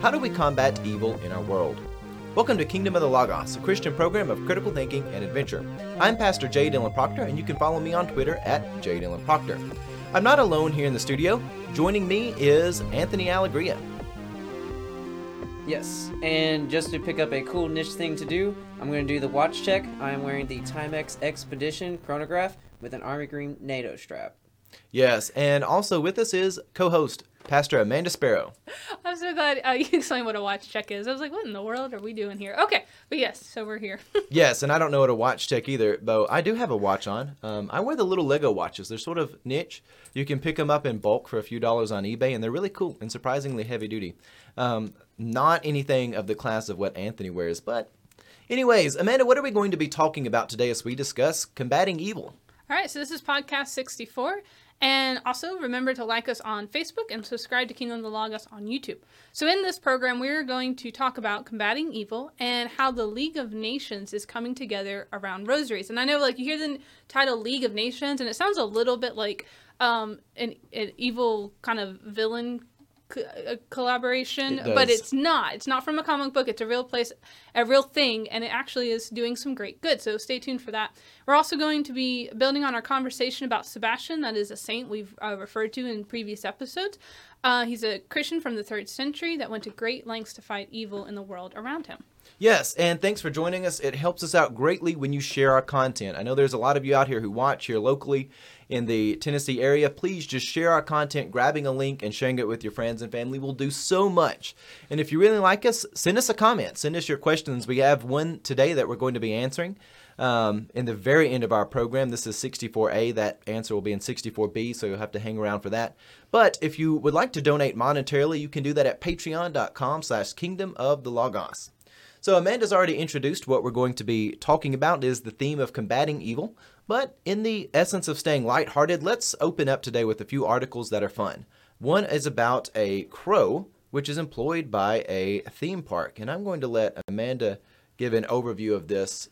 How do we combat evil in our world? Welcome to Kingdom of the Logos, a Christian program of critical thinking and adventure. I'm Pastor J. Dylan Proctor, and you can follow me on Twitter at J. Dylan Proctor. I'm not alone here in the studio. Joining me is Anthony Allegria. Yes, and just to pick up a cool niche thing to do, I'm going to do the watch check. I am wearing the Timex Expedition chronograph with an Army Green NATO strap. Yes, and also with us is co-host Pastor Amanda Sparrow. I'm so glad uh, you explained what a watch check is. I was like, what in the world are we doing here? Okay, but yes, so we're here. yes, and I don't know what a watch check either, though I do have a watch on. Um, I wear the little Lego watches. They're sort of niche. You can pick them up in bulk for a few dollars on eBay, and they're really cool and surprisingly heavy duty. Um, not anything of the class of what Anthony wears, but anyways, Amanda, what are we going to be talking about today as we discuss combating evil? All right, so this is podcast 64, and also remember to like us on Facebook and subscribe to Kingdom of the Logos on YouTube. So in this program, we're going to talk about combating evil and how the League of Nations is coming together around rosaries. And I know like you hear the title League of Nations and it sounds a little bit like um, an, an evil kind of villain a collaboration, It but it's not. It's not from a comic book. It's a real place, a real thing, and it actually is doing some great good. So stay tuned for that. We're also going to be building on our conversation about Sebastian, that is a saint we've uh, referred to in previous episodes. Uh, he's a Christian from the third century that went to great lengths to fight evil in the world around him. Yes, and thanks for joining us. It helps us out greatly when you share our content. I know there's a lot of you out here who watch here locally in the Tennessee area. Please just share our content, grabbing a link and sharing it with your friends and family will do so much. And if you really like us, send us a comment. Send us your questions. We have one today that we're going to be answering. Um, in the very end of our program, this is 64A. That answer will be in 64B, so you'll have to hang around for that. But if you would like to donate monetarily, you can do that at patreon.com slash kingdom of the logos. So Amanda's already introduced what we're going to be talking about is the theme of combating evil. But in the essence of staying lighthearted, let's open up today with a few articles that are fun. One is about a crow, which is employed by a theme park. And I'm going to let Amanda give an overview of this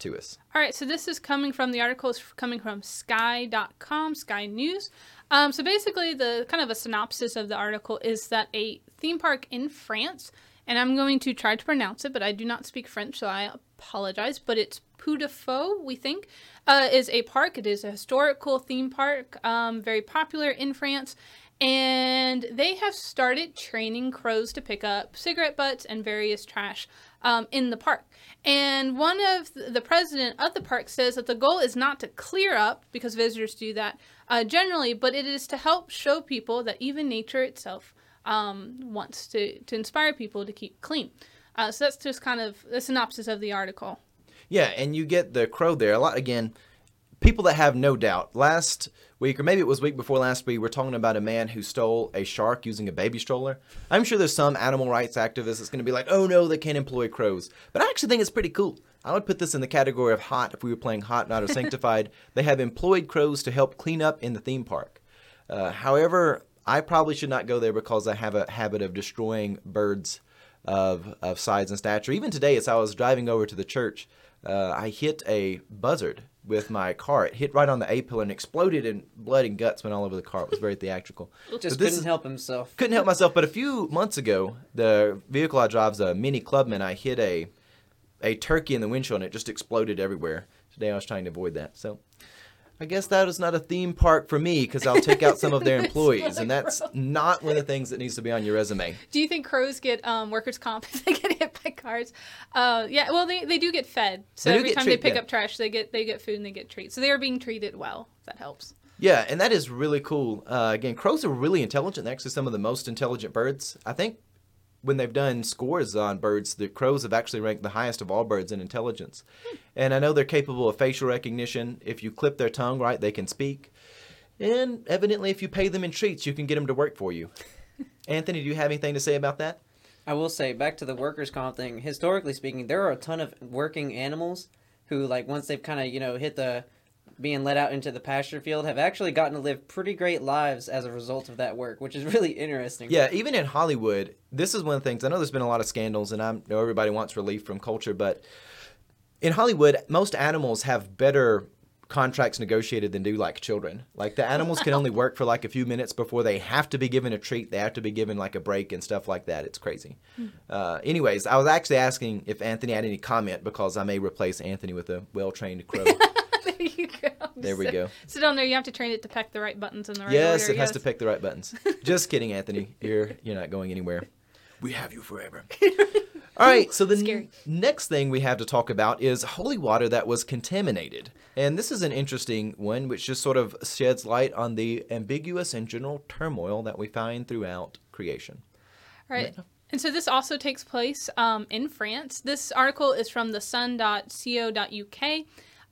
to us. All right, so this is coming from the article is coming from sky.com, Sky News. Um, so basically, the kind of a synopsis of the article is that a theme park in France, and I'm going to try to pronounce it, but I do not speak French, so I apologize. But it's Puy de Faux, we think, uh, is a park. It is a historical theme park, um, very popular in France. And they have started training crows to pick up cigarette butts and various trash um, in the park. And one of the president of the park says that the goal is not to clear up, because visitors do that uh, generally, but it is to help show people that even nature itself um, wants to, to inspire people to keep clean. Uh, so that's just kind of the synopsis of the article. Yeah, and you get the crow there. A lot again, people that have no doubt. Last week, or maybe it was week before last week, we're talking about a man who stole a shark using a baby stroller. I'm sure there's some animal rights activist that's going to be like, oh no, they can't employ crows. But I actually think it's pretty cool. I would put this in the category of hot if we were playing hot, not or sanctified. they have employed crows to help clean up in the theme park. Uh, however, I probably should not go there because I have a habit of destroying birds of, of size and stature. Even today, as I was driving over to the church, uh, I hit a buzzard with my car. It hit right on the A pillar and exploded, and blood and guts went all over the car. It was very theatrical. Just couldn't help himself. Couldn't help myself. But a few months ago, the vehicle I drive's a Mini Clubman. I hit a a turkey in the windshield, and it just exploded everywhere. Today, I was trying to avoid that. So. I guess that is not a theme park for me because I'll take out some of their employees, and that's not one of the things that needs to be on your resume. Do you think crows get um, workers' comp if they get hit by cars? Uh, yeah, well, they, they do get fed. So every time treat- they pick yeah. up trash, they get they get food and they get treats. So they are being treated well. That helps. Yeah, and that is really cool. Uh, again, crows are really intelligent. They're actually some of the most intelligent birds. I think when they've done scores on birds, the crows have actually ranked the highest of all birds in intelligence. Hmm. And I know they're capable of facial recognition. If you clip their tongue right, they can speak. And evidently, if you pay them in treats, you can get them to work for you. Anthony, do you have anything to say about that? I will say, back to the workers' comp thing, historically speaking, there are a ton of working animals who, like, once they've kind of, you know, hit the being let out into the pasture field, have actually gotten to live pretty great lives as a result of that work, which is really interesting. Yeah, even in Hollywood, this is one of the things. I know there's been a lot of scandals, and I know everybody wants relief from culture, but in Hollywood, most animals have better contracts negotiated than do like children. Like the animals can only work for like a few minutes before they have to be given a treat. They have to be given like a break and stuff like that. It's crazy. Uh, anyways, I was actually asking if Anthony had any comment because I may replace Anthony with a well trained crow. there you go. There we Sit- go. Sit down there. You have to train it to peck the right buttons in the right yes, order. it has to pick the right buttons. Just kidding, Anthony. You're you're not going anywhere. We have you forever. All right, so the n- Scary. next thing we have to talk about is holy water that was contaminated. And this is an interesting one which just sort of sheds light on the ambiguous and general turmoil that we find throughout creation. Right. And so this also takes place um, in France. This article is from the sun.co.uk,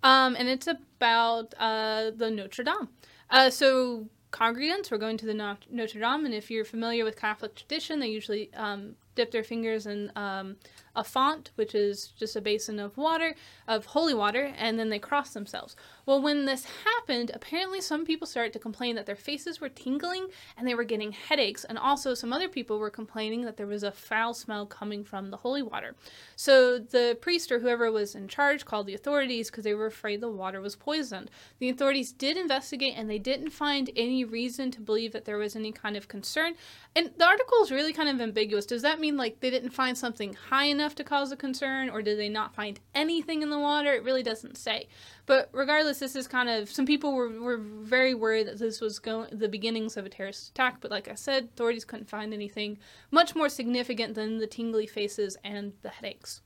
um, and it's about uh, the Notre Dame. Uh, so congregants were going to the No- Notre Dame, and if you're familiar with Catholic tradition, they usually um, dip their fingers in um, a font, which is just a basin of water, of holy water, and then they cross themselves. Well, when this happened, apparently some people started to complain that their faces were tingling and they were getting headaches, and also some other people were complaining that there was a foul smell coming from the holy water. So the priest or whoever was in charge called the authorities because they were afraid the water was poisoned. The authorities did investigate and they didn't find any reason to believe that there was any kind of concern. And the article is really kind of ambiguous. Does that mean like they didn't find something high enough to cause a concern, or did they not find anything in the water? It really doesn't say. But regardless, this is kind of some people were, were very worried that this was going the beginnings of a terrorist attack. But like I said, authorities couldn't find anything much more significant than the tingly faces and the headaches.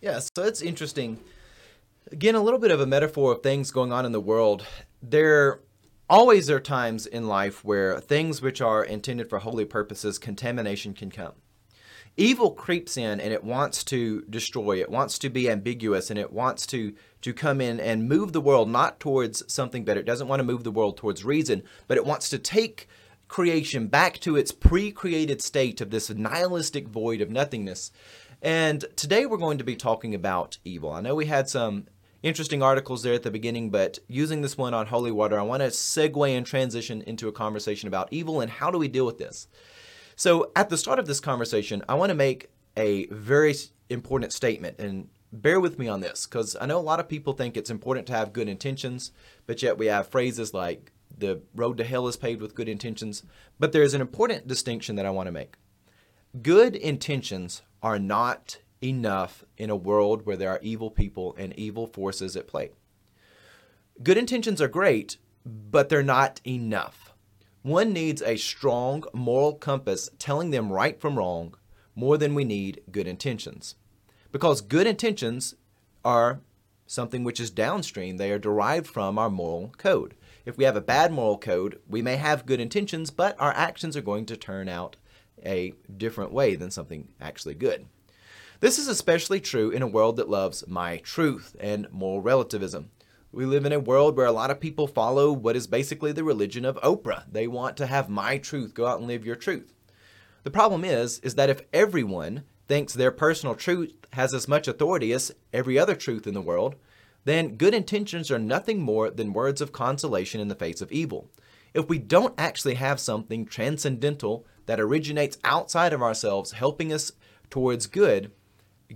Yeah, so it's interesting. Again, a little bit of a metaphor of things going on in the world. There always are times in life where things which are intended for holy purposes, contamination can come. Evil creeps in and it wants to destroy, it wants to be ambiguous, and it wants to, to come in and move the world not towards something better. It doesn't want to move the world towards reason, but it wants to take creation back to its pre created state of this nihilistic void of nothingness. And today we're going to be talking about evil. I know we had some interesting articles there at the beginning, but using this one on holy water, I want to segue and transition into a conversation about evil and how do we deal with this. So, at the start of this conversation, I want to make a very important statement, and bear with me on this because I know a lot of people think it's important to have good intentions, but yet we have phrases like the road to hell is paved with good intentions. But there's an important distinction that I want to make. Good intentions are not enough in a world where there are evil people and evil forces at play. Good intentions are great, but they're not enough. One needs a strong moral compass telling them right from wrong more than we need good intentions. Because good intentions are something which is downstream, they are derived from our moral code. If we have a bad moral code, we may have good intentions, but our actions are going to turn out a different way than something actually good. This is especially true in a world that loves my truth and moral relativism. We live in a world where a lot of people follow what is basically the religion of Oprah. They want to have my truth, go out and live your truth. The problem is is that if everyone thinks their personal truth has as much authority as every other truth in the world, then good intentions are nothing more than words of consolation in the face of evil. If we don't actually have something transcendental that originates outside of ourselves helping us towards good,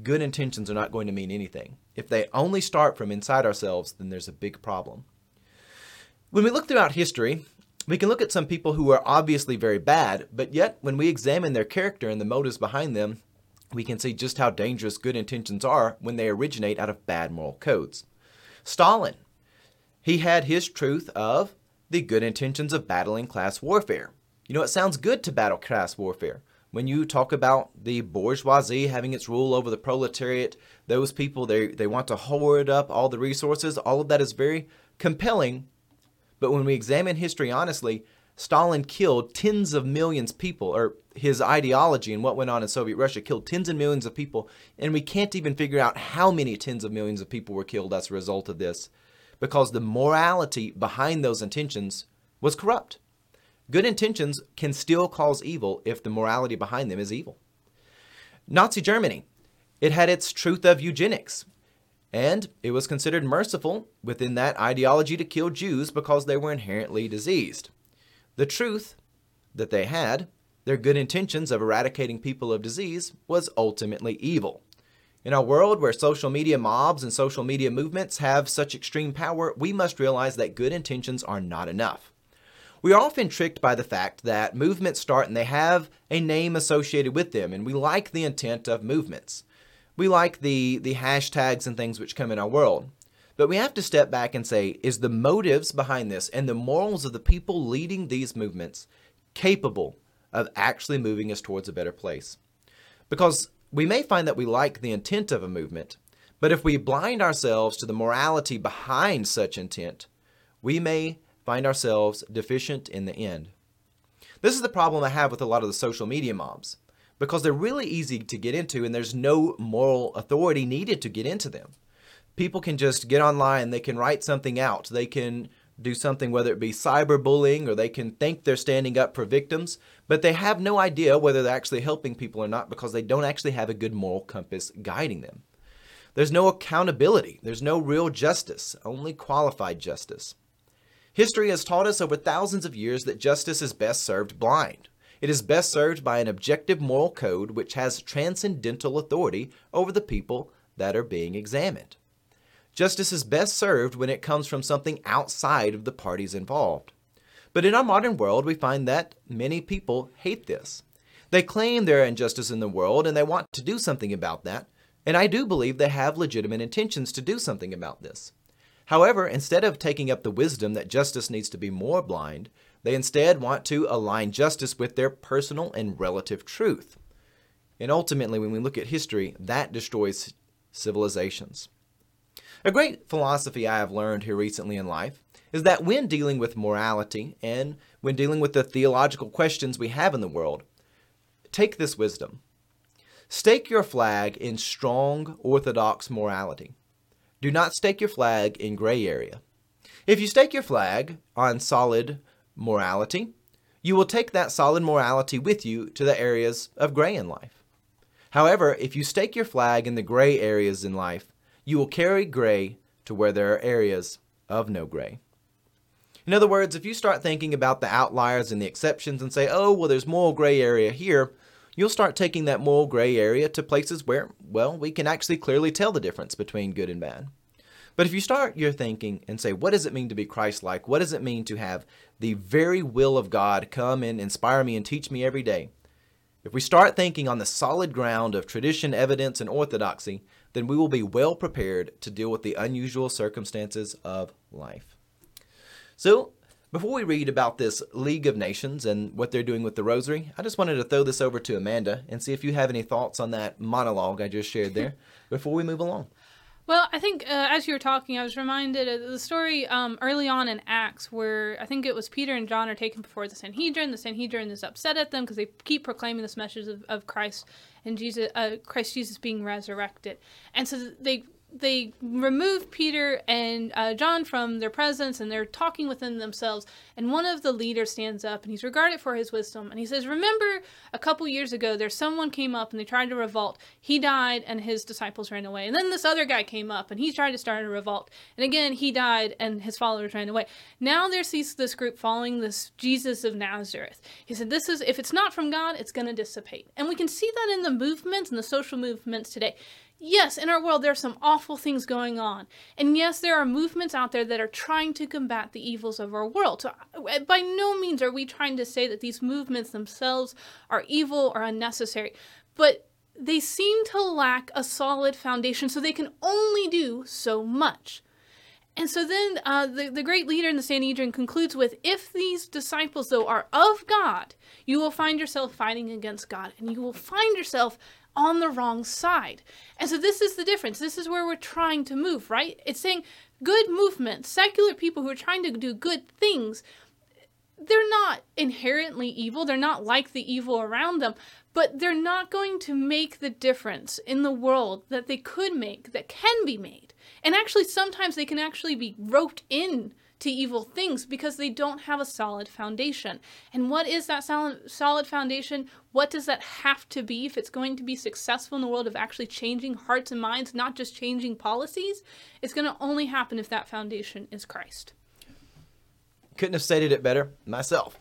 good intentions are not going to mean anything. If they only start from inside ourselves, then there's a big problem. When we look throughout history, we can look at some people who are obviously very bad, but yet when we examine their character and the motives behind them, we can see just how dangerous good intentions are when they originate out of bad moral codes. Stalin, he had his truth of the good intentions of battling class warfare. You know, it sounds good to battle class warfare. When you talk about the bourgeoisie having its rule over the proletariat, those people, they, they want to hoard up all the resources, all of that is very compelling. But when we examine history honestly, Stalin killed tens of millions of people, or his ideology and what went on in Soviet Russia killed tens of millions of people, and we can't even figure out how many tens of millions of people were killed as a result of this, because the morality behind those intentions was corrupt. Good intentions can still cause evil if the morality behind them is evil. Nazi Germany, it had its truth of eugenics, and it was considered merciful within that ideology to kill Jews because they were inherently diseased. The truth that they had, their good intentions of eradicating people of disease, was ultimately evil. In a world where social media mobs and social media movements have such extreme power, we must realize that good intentions are not enough. We are often tricked by the fact that movements start and they have a name associated with them, and we like the intent of movements. We like the, the hashtags and things which come in our world. But we have to step back and say, is the motives behind this and the morals of the people leading these movements capable of actually moving us towards a better place? Because we may find that we like the intent of a movement, but if we blind ourselves to the morality behind such intent, we may find ourselves deficient in the end. This is the problem I have with a lot of the social media mobs, because they're really easy to get into and there's no moral authority needed to get into them. People can just get online, they can write something out, they can do something, whether it be cyberbullying or they can think they're standing up for victims, but they have no idea whether they're actually helping people or not because they don't actually have a good moral compass guiding them. There's no accountability, there's no real justice, only qualified justice. History has taught us over thousands of years that justice is best served blind. It is best served by an objective moral code which has transcendental authority over the people that are being examined. Justice is best served when it comes from something outside of the parties involved. But in our modern world, we find that many people hate this. They claim there are injustice in the world and they want to do something about that, and I do believe they have legitimate intentions to do something about this. However, instead of taking up the wisdom that justice needs to be more blind, they instead want to align justice with their personal and relative truth. And ultimately, when we look at history, that destroys civilizations. A great philosophy I have learned here recently in life is that when dealing with morality and when dealing with the theological questions we have in the world, take this wisdom. Stake your flag in strong, orthodox morality. Do not stake your flag in gray area. If you stake your flag on solid morality, you will take that solid morality with you to the areas of gray in life. However, if you stake your flag in the gray areas in life, you will carry gray to where there are areas of no gray. In other words, if you start thinking about the outliers and the exceptions and say, oh, well, there's moral gray area here, you'll start taking that moral gray area to places where, well, we can actually clearly tell the difference between good and bad. But if you start your thinking and say, what does it mean to be Christ like? What does it mean to have the very will of God come and inspire me and teach me every day? If we start thinking on the solid ground of tradition, evidence, and orthodoxy, then we will be well prepared to deal with the unusual circumstances of life. So, before we read about this League of Nations and what they're doing with the Rosary, I just wanted to throw this over to Amanda and see if you have any thoughts on that monologue I just shared there before we move along. Well, I think uh, as you were talking, I was reminded of the story um, early on in Acts where I think it was Peter and John are taken before the Sanhedrin. The Sanhedrin is upset at them because they keep proclaiming this message of, of Christ and Jesus, uh, Christ Jesus being resurrected, and so they they remove Peter and uh, John from their presence and they're talking within themselves. And one of the leaders stands up and he's regarded for his wisdom. And he says, Remember a couple years ago, there's someone came up and they tried to revolt. He died and his disciples ran away. And then this other guy came up and he tried to start a revolt. And again, he died and his followers ran away. Now there's this, this group following this Jesus of Nazareth. He said, This is, if it's not from God, it's going to dissipate. And we can see that in the movements and the social movements today yes, in our world there are some awful things going on. And yes, there are movements out there that are trying to combat the evils of our world. So uh, by no means are we trying to say that these movements themselves are evil or unnecessary. But they seem to lack a solid foundation, so they can only do so much. And so then uh, the, the great leader in the Sanhedrin concludes with If these disciples, though, are of God, you will find yourself fighting against God, and you will find yourself on the wrong side. And so this is the difference. This is where we're trying to move, right? It's saying good movement, secular people who are trying to do good things, they're not inherently evil. They're not like the evil around them, but they're not going to make the difference in the world that they could make, that can be made. And actually, sometimes they can actually be roped in to evil things because they don't have a solid foundation. And what is that solid, foundation? What does that have to be if it's going to be successful in the world of actually changing hearts and minds, not just changing policies? It's going to only happen if that foundation is Christ. Couldn't have stated it better myself.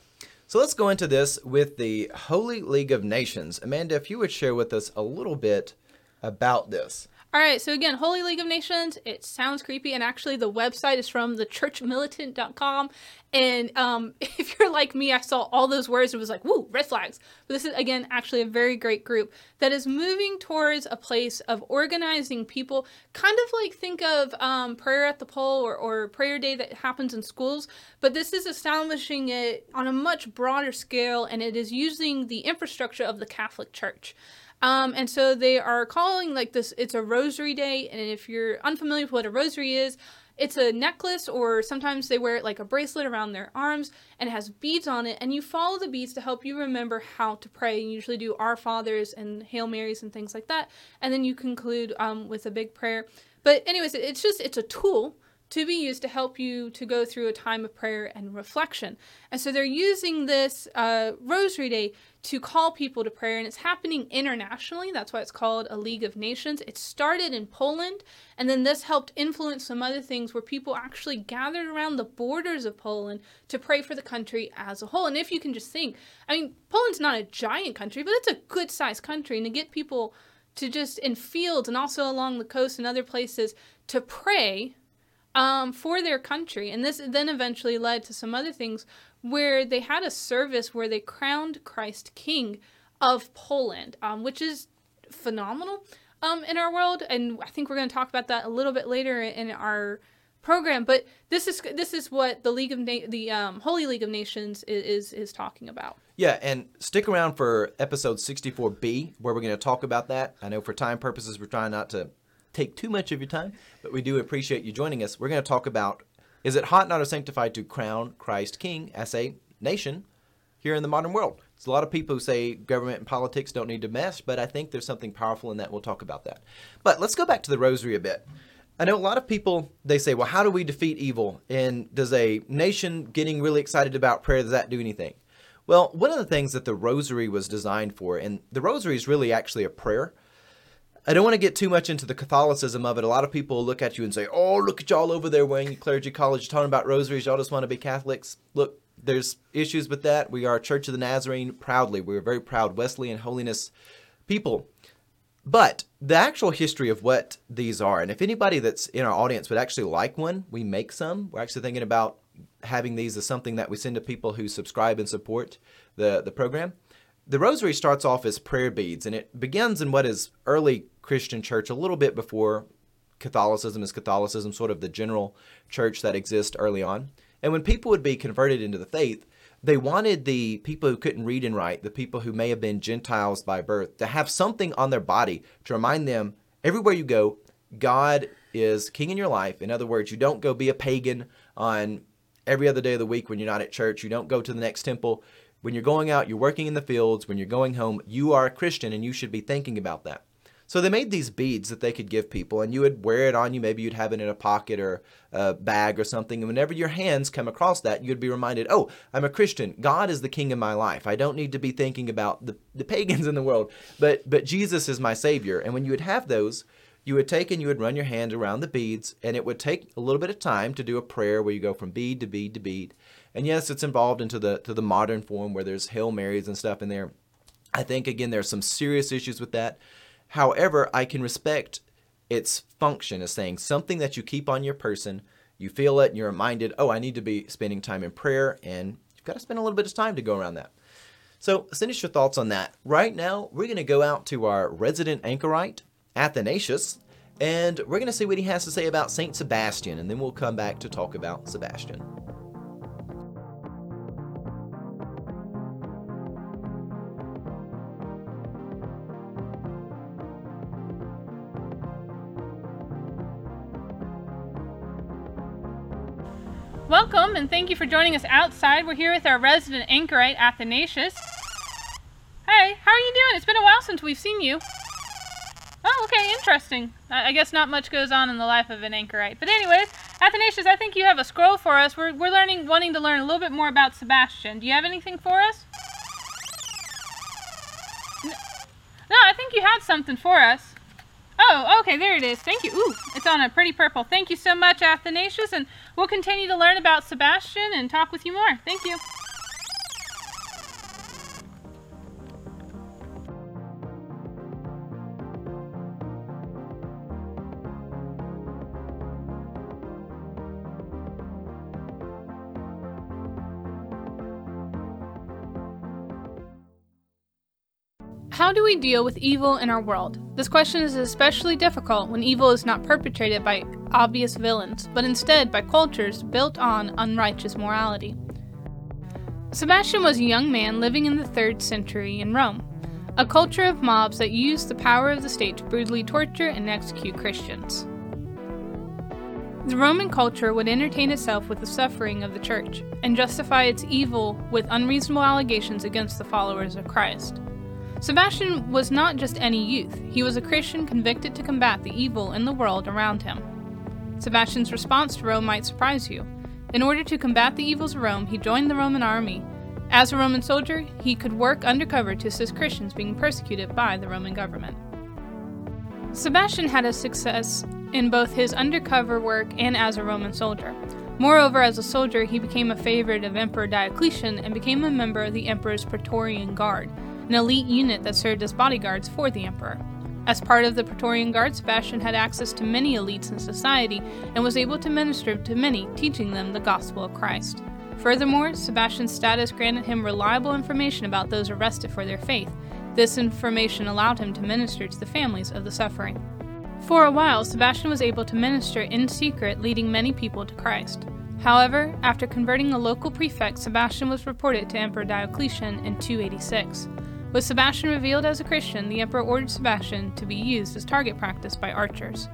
So let's go into this with the Holy League of Nations. Amanda, if you would share with us a little bit about this. All right, so again, Holy League of Nations, it sounds creepy, and actually the website is from thechurchmilitant.com. And um, if you're like me, I saw all those words and was like, woo, red flags. But this is, again, actually a very great group that is moving towards a place of organizing people, kind of like think of um, prayer at the pole or, or prayer day that happens in schools. But this is establishing it on a much broader scale, and it is using the infrastructure of the Catholic Church. Um, and so they are calling like this, it's a rosary day. And if you're unfamiliar with what a rosary is, it's a necklace, or sometimes they wear it like a bracelet around their arms, and it has beads on it. And you follow the beads to help you remember how to pray. You usually do Our Fathers and Hail Marys and things like that. And then you conclude um, with a big prayer. But, anyways, it's just, it's a tool to be used to help you to go through a time of prayer and reflection. And so they're using this uh, Rosary Day to call people to prayer, and it's happening internationally. That's why it's called a League of Nations. It started in Poland, and then this helped influence some other things where people actually gathered around the borders of Poland to pray for the country as a whole. And if you can just think, I mean, Poland's not a giant country, but it's a good sized country, and to get people to just in fields and also along the coast and other places to pray um, for their country. And this then eventually led to some other things where they had a service where they crowned Christ King of Poland, um, which is phenomenal um, in our world. And I think we're going to talk about that a little bit later in our program. But this is this is what the League of Na- the um, Holy League of Nations is, is is talking about. Yeah, and stick around for episode 64B, where we're going to talk about that. I know for time purposes, we're trying not to take too much of your time, but we do appreciate you joining us. We're going to talk about is it hot, not or sanctified to crown Christ King as a nation here in the modern world? It's a lot of people who say government and politics don't need to mess, but I think there's something powerful in that. We'll talk about that. But let's go back to the rosary a bit. I know a lot of people they say, well, how do we defeat evil? And does a nation getting really excited about prayer does that do anything? Well, one of the things that the rosary was designed for, and the rosary is really actually a prayer. I don't want to get too much into the Catholicism of it. A lot of people look at you and say, "Oh, look at y'all over there wearing clergy college, talking about rosaries. Y'all just want to be Catholics." Look, there's issues with that. We are Church of the Nazarene proudly. We're very proud Wesleyan holiness people. But the actual history of what these are, and if anybody that's in our audience would actually like one, we make some. We're actually thinking about having these as something that we send to people who subscribe and support the, the program. The rosary starts off as prayer beads, and it begins in what is early Christian church, a little bit before Catholicism is Catholicism, sort of the general church that exists early on. And when people would be converted into the faith, they wanted the people who couldn't read and write, the people who may have been Gentiles by birth, to have something on their body to remind them everywhere you go, God is king in your life. In other words, you don't go be a pagan on every other day of the week when you're not at church. You don't go to the next temple. When you're going out, you're working in the fields, when you're going home, you are a Christian and you should be thinking about that. So they made these beads that they could give people, and you would wear it on you. Maybe you'd have it in a pocket or a bag or something. And whenever your hands come across that, you'd be reminded, oh, I'm a Christian. God is the king of my life. I don't need to be thinking about the, the pagans in the world, but, but Jesus is my Savior. And when you would have those, you would take and you would run your hand around the beads, and it would take a little bit of time to do a prayer where you go from bead to bead to bead. And yes, it's involved into the to the modern form where there's Hail Marys and stuff in there. I think again there's some serious issues with that. However, I can respect its function as saying something that you keep on your person. You feel it and you're reminded, oh, I need to be spending time in prayer, and you've got to spend a little bit of time to go around that. So, send us your thoughts on that. Right now, we're going to go out to our resident anchorite, Athanasius, and we're going to see what he has to say about St. Sebastian, and then we'll come back to talk about Sebastian. Welcome and thank you for joining us outside. We're here with our resident anchorite, Athanasius. Hey, how are you doing? It's been a while since we've seen you. Oh, okay, interesting. I guess not much goes on in the life of an anchorite. But anyways, Athanasius, I think you have a scroll for us. We're, we're learning, wanting to learn a little bit more about Sebastian. Do you have anything for us? No, I think you had something for us. Oh, okay, there it is. Thank you. Ooh, it's on a pretty purple. Thank you so much, Athanasius, and we'll continue to learn about Sebastian and talk with you more. Thank you. How do we deal with evil in our world? This question is especially difficult when evil is not perpetrated by obvious villains, but instead by cultures built on unrighteous morality. Sebastian was a young man living in the 3rd century in Rome, a culture of mobs that used the power of the state to brutally torture and execute Christians. The Roman culture would entertain itself with the suffering of the church and justify its evil with unreasonable allegations against the followers of Christ. Sebastian was not just any youth, he was a Christian convicted to combat the evil in the world around him. Sebastian's response to Rome might surprise you. In order to combat the evils of Rome, he joined the Roman army. As a Roman soldier, he could work undercover to assist Christians being persecuted by the Roman government. Sebastian had a success in both his undercover work and as a Roman soldier. Moreover, as a soldier, he became a favorite of Emperor Diocletian and became a member of the Emperor's Praetorian Guard, an elite unit that served as bodyguards for the emperor. As part of the Praetorian Guard, Sebastian had access to many elites in society and was able to minister to many, teaching them the gospel of Christ. Furthermore, Sebastian's status granted him reliable information about those arrested for their faith. This information allowed him to minister to the families of the suffering. For a while, Sebastian was able to minister in secret, leading many people to Christ. However, after converting a local prefect, Sebastian was reported to Emperor Diocletian in 286. With Sebastian revealed as a Christian, the emperor ordered Sebastian to be used as target practice by archers.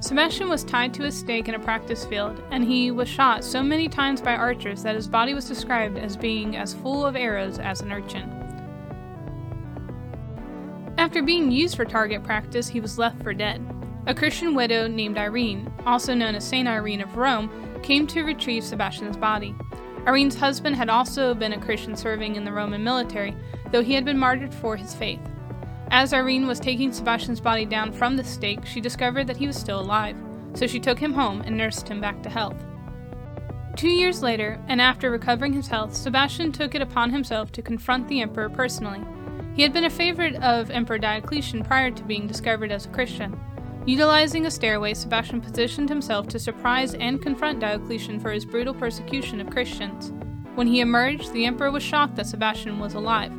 Sebastian was tied to a stake in a practice field, and he was shot so many times by archers that his body was described as being as full of arrows as an urchin. After being used for target practice, he was left for dead. A Christian widow named Irene, also known as Saint Irene of Rome, came to retrieve Sebastian's body. Irene's husband had also been a Christian serving in the Roman military, though he had been martyred for his faith. As Irene was taking Sebastian's body down from the stake, she discovered that he was still alive, so she took him home and nursed him back to health. Two years later, and after recovering his health, Sebastian took it upon himself to confront the emperor personally. He had been a favorite of Emperor Diocletian prior to being discovered as a Christian. Utilizing a stairway, Sebastian positioned himself to surprise and confront Diocletian for his brutal persecution of Christians. When he emerged, the emperor was shocked that Sebastian was alive.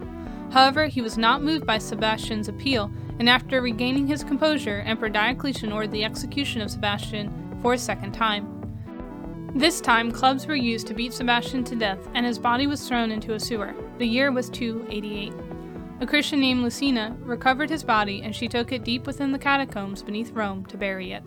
However, he was not moved by Sebastian's appeal, and after regaining his composure, Emperor Diocletian ordered the execution of Sebastian for a second time. This time, clubs were used to beat Sebastian to death, and his body was thrown into a sewer. The year was 288. A Christian named Lucina recovered his body and she took it deep within the catacombs beneath Rome to bury it.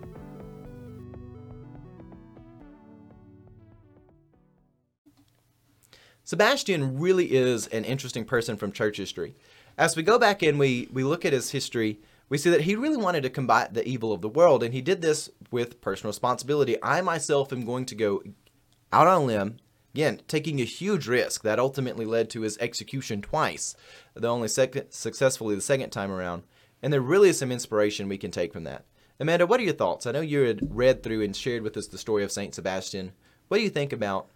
Sebastian really is an interesting person from church history. As we go back and we, we look at his history, we see that he really wanted to combat the evil of the world, and he did this with personal responsibility. I myself am going to go out on a limb Again, taking a huge risk that ultimately led to his execution twice, though only sec- successfully the second time around. And there really is some inspiration we can take from that. Amanda, what are your thoughts? I know you had read through and shared with us the story of Saint Sebastian. What do you think about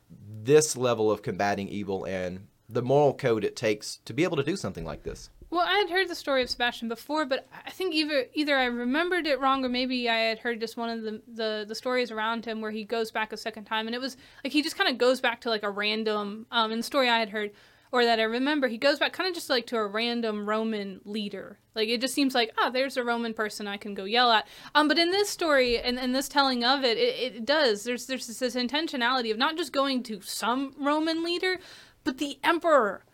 this level of combating evil and the moral code it takes to be able to do something like this? Well, I had heard the story of Sebastian before, but I think either either I remembered it wrong or maybe I had heard just one of the, the, the stories around him where he goes back a second time, and it was like he just kind of goes back to like a random um in the story I had heard or that I remember he goes back kind of just like to a random Roman leader. Like it just seems like ah, oh, there's a Roman person I can go yell at. Um, but in this story and, and this telling of it, it, it does. There's there's this, this intentionality of not just going to some Roman leader, but the emperor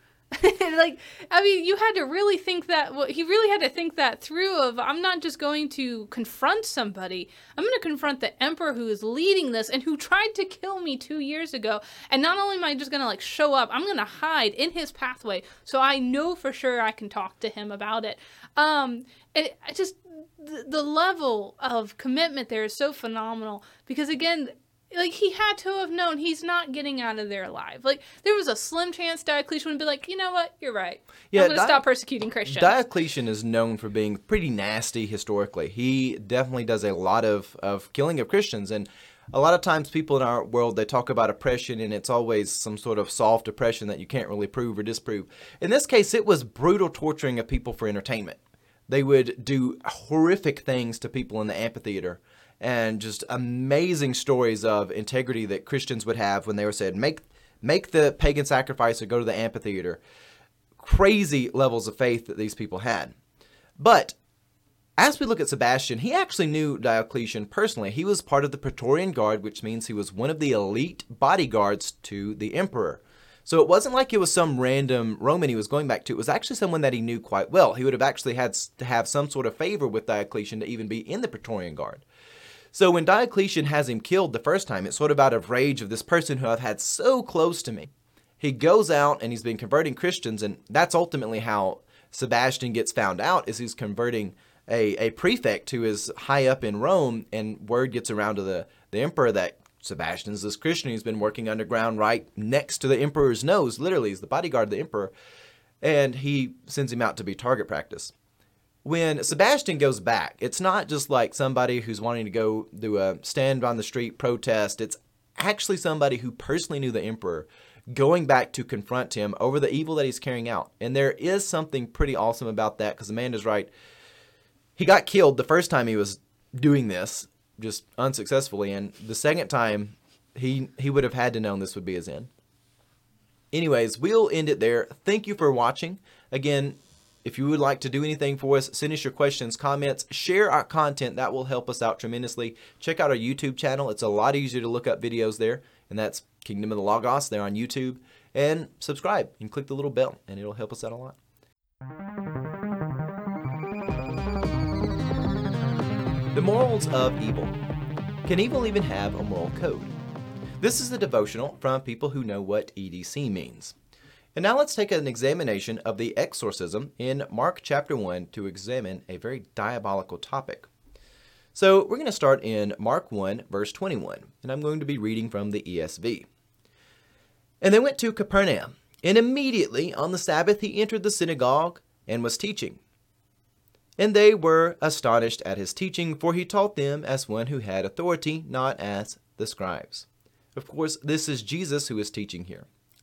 like i mean you had to really think that well, he really had to think that through of i'm not just going to confront somebody. I'm going to confront the emperor who is leading this and who tried to kill me two years ago. And not only am i just going to like show up i'm going to hide in his pathway so i know for sure i can talk to him about it. Um and i just the, the level of commitment there is so phenomenal because again like he had to have known he's not getting out of there alive. Like there was a slim chance Diocletian would be like, you know what, you're right. Yeah, I'm gonna Di- stop persecuting Christians. Diocletian is known for being pretty nasty historically. He definitely does a lot of of killing of Christians and. A lot of times, people in our world they talk about oppression, and it's always some sort of soft oppression that you can't really prove or disprove. In this case, it was brutal torturing of people for entertainment. They would do horrific things to people in the amphitheater and just amazing stories of integrity that Christians would have when they were said, make make the pagan sacrifice or go to the amphitheater. crazy levels of faith that these people had. But as we look at Sebastian, he actually knew Diocletian personally. He was part of the Praetorian Guard, which means he was one of the elite bodyguards to the emperor. So it wasn't like it was some random Roman he was going back to. It was actually someone that he knew quite well. He would have actually had to have some sort of favor with Diocletian to even be in the Praetorian Guard. So when Diocletian has him killed the first time, it's sort of out of rage of this person who I've had so close to me. He goes out and he's been converting Christians, and that's ultimately how Sebastian gets found out is he's converting a, a prefect who is high up in Rome, and word gets around to the, the emperor that Sebastian's this Christian who's been working underground right next to the emperor's nose. Literally, he's the bodyguard of the emperor. And he sends him out to be target practice. When Sebastian goes back, it's not just like somebody who's wanting to go do a stand on the street protest. It's actually somebody who personally knew the emperor going back to confront him over the evil that he's carrying out. And there is something pretty awesome about that because Amanda's right. He got killed the first time he was doing this, just unsuccessfully, and the second time he he would have had to know this would be his end. Anyways, we'll end it there. Thank you for watching. Again, if you would like to do anything for us, send us your questions, comments, share our content. That will help us out tremendously. Check out our YouTube channel. It's a lot easier to look up videos there, and that's Kingdom of the Logos. They're on YouTube. And subscribe and click the little bell, and it'll help us out a lot. The morals of evil. Can evil even have a moral code? This is a devotional from people who know what EDC means. And now let's take an examination of the exorcism in Mark chapter 1 to examine a very diabolical topic. So we're going to start in Mark 1, verse 21, and I'm going to be reading from the ESV. And they went to Capernaum, and immediately on the Sabbath he entered the synagogue and was teaching. And they were astonished at his teaching, for he taught them as one who had authority, not as the scribes. Of course, this is Jesus who is teaching here.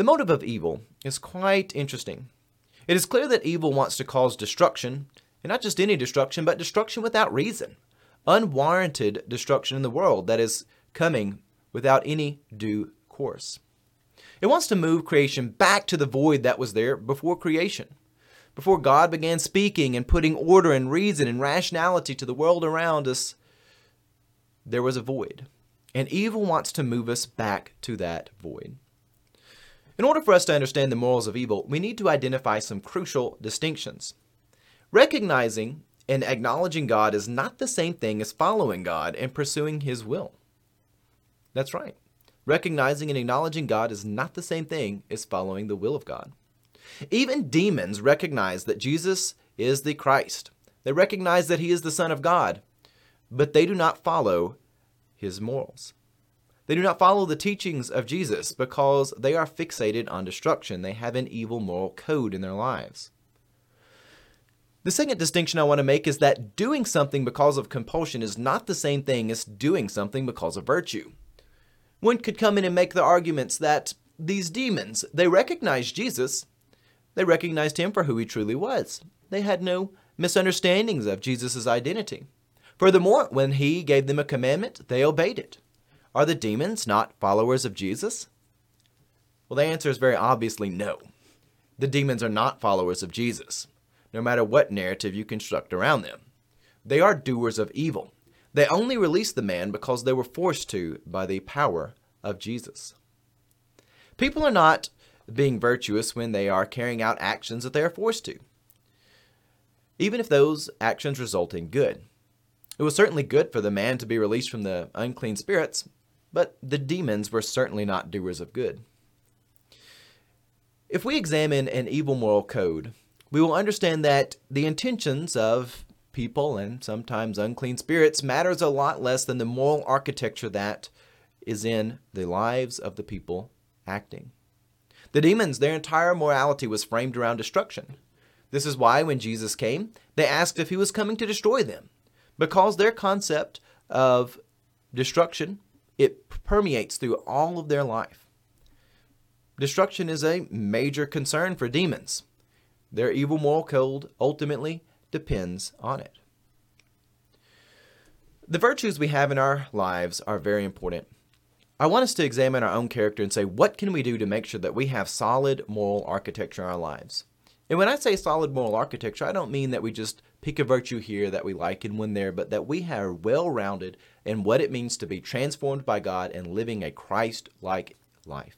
The motive of evil is quite interesting. It is clear that evil wants to cause destruction, and not just any destruction, but destruction without reason. Unwarranted destruction in the world that is coming without any due course. It wants to move creation back to the void that was there before creation. Before God began speaking and putting order and reason and rationality to the world around us, there was a void. And evil wants to move us back to that void. In order for us to understand the morals of evil, we need to identify some crucial distinctions. Recognizing and acknowledging God is not the same thing as following God and pursuing His will. That's right. Recognizing and acknowledging God is not the same thing as following the will of God. Even demons recognize that Jesus is the Christ. They recognize that he is the Son of God, but they do not follow his morals. They do not follow the teachings of Jesus because they are fixated on destruction. They have an evil moral code in their lives. The second distinction I want to make is that doing something because of compulsion is not the same thing as doing something because of virtue. One could come in and make the arguments that these demons, they recognized Jesus, they recognized him for who he truly was. They had no misunderstandings of Jesus' identity. Furthermore, when he gave them a commandment, they obeyed it. Are the demons not followers of Jesus? Well, the answer is very obviously no. The demons are not followers of Jesus, no matter what narrative you construct around them. They are doers of evil. They only released the man because they were forced to by the power of Jesus. People are not being virtuous when they are carrying out actions that they are forced to, even if those actions result in good. It was certainly good for the man to be released from the unclean spirits, but the demons were certainly not doers of good. If we examine an evil moral code, we will understand that the intentions of people and sometimes unclean spirits matters a lot less than the moral architecture that is in the lives of the people acting. The demons, their entire morality was framed around destruction. This is why when Jesus came, they asked if he was coming to destroy them, because their concept of destruction it permeates through all of their life. Destruction is a major concern for demons. Their evil moral code ultimately depends on it. The virtues we have in our lives are very important. I want us to examine our own character and say, what can we do to make sure that we have solid moral architecture in our lives? And when I say solid moral architecture, I don't mean that we just pick a virtue here that we like and one there, but that we are well rounded in what it means to be transformed by God and living a Christ like life.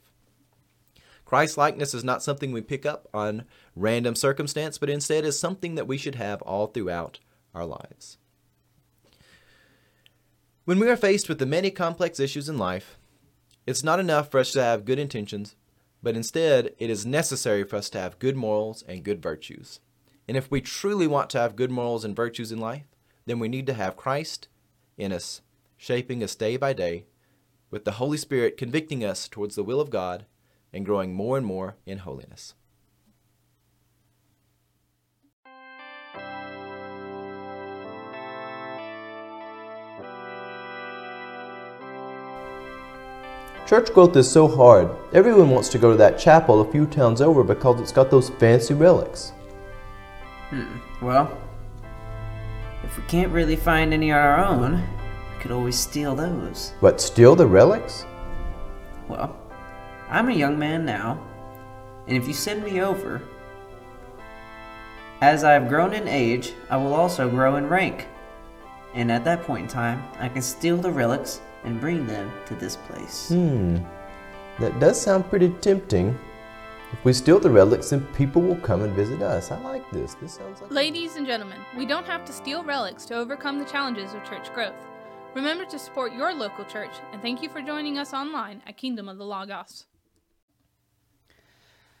Christ likeness is not something we pick up on random circumstance, but instead is something that we should have all throughout our lives. When we are faced with the many complex issues in life, it's not enough for us to have good intentions, but instead it is necessary for us to have good morals and good virtues. And if we truly want to have good morals and virtues in life, then we need to have Christ in us, shaping us day by day, with the Holy Spirit convicting us towards the will of God and growing more and more in holiness. Church growth is so hard. Everyone wants to go to that chapel a few towns over because it's got those fancy relics. Hmm. Well, if we can't really find any on our own, we could always steal those. But steal the relics? Well, I'm a young man now, and if you send me over, as I have grown in age, I will also grow in rank. And at that point in time, I can steal the relics and bring them to this place. Hmm. That does sound pretty tempting. If we steal the relics, then people will come and visit us. I like this. This sounds like. Ladies and gentlemen, we don't have to steal relics to overcome the challenges of church growth. Remember to support your local church, and thank you for joining us online at Kingdom of the Logos.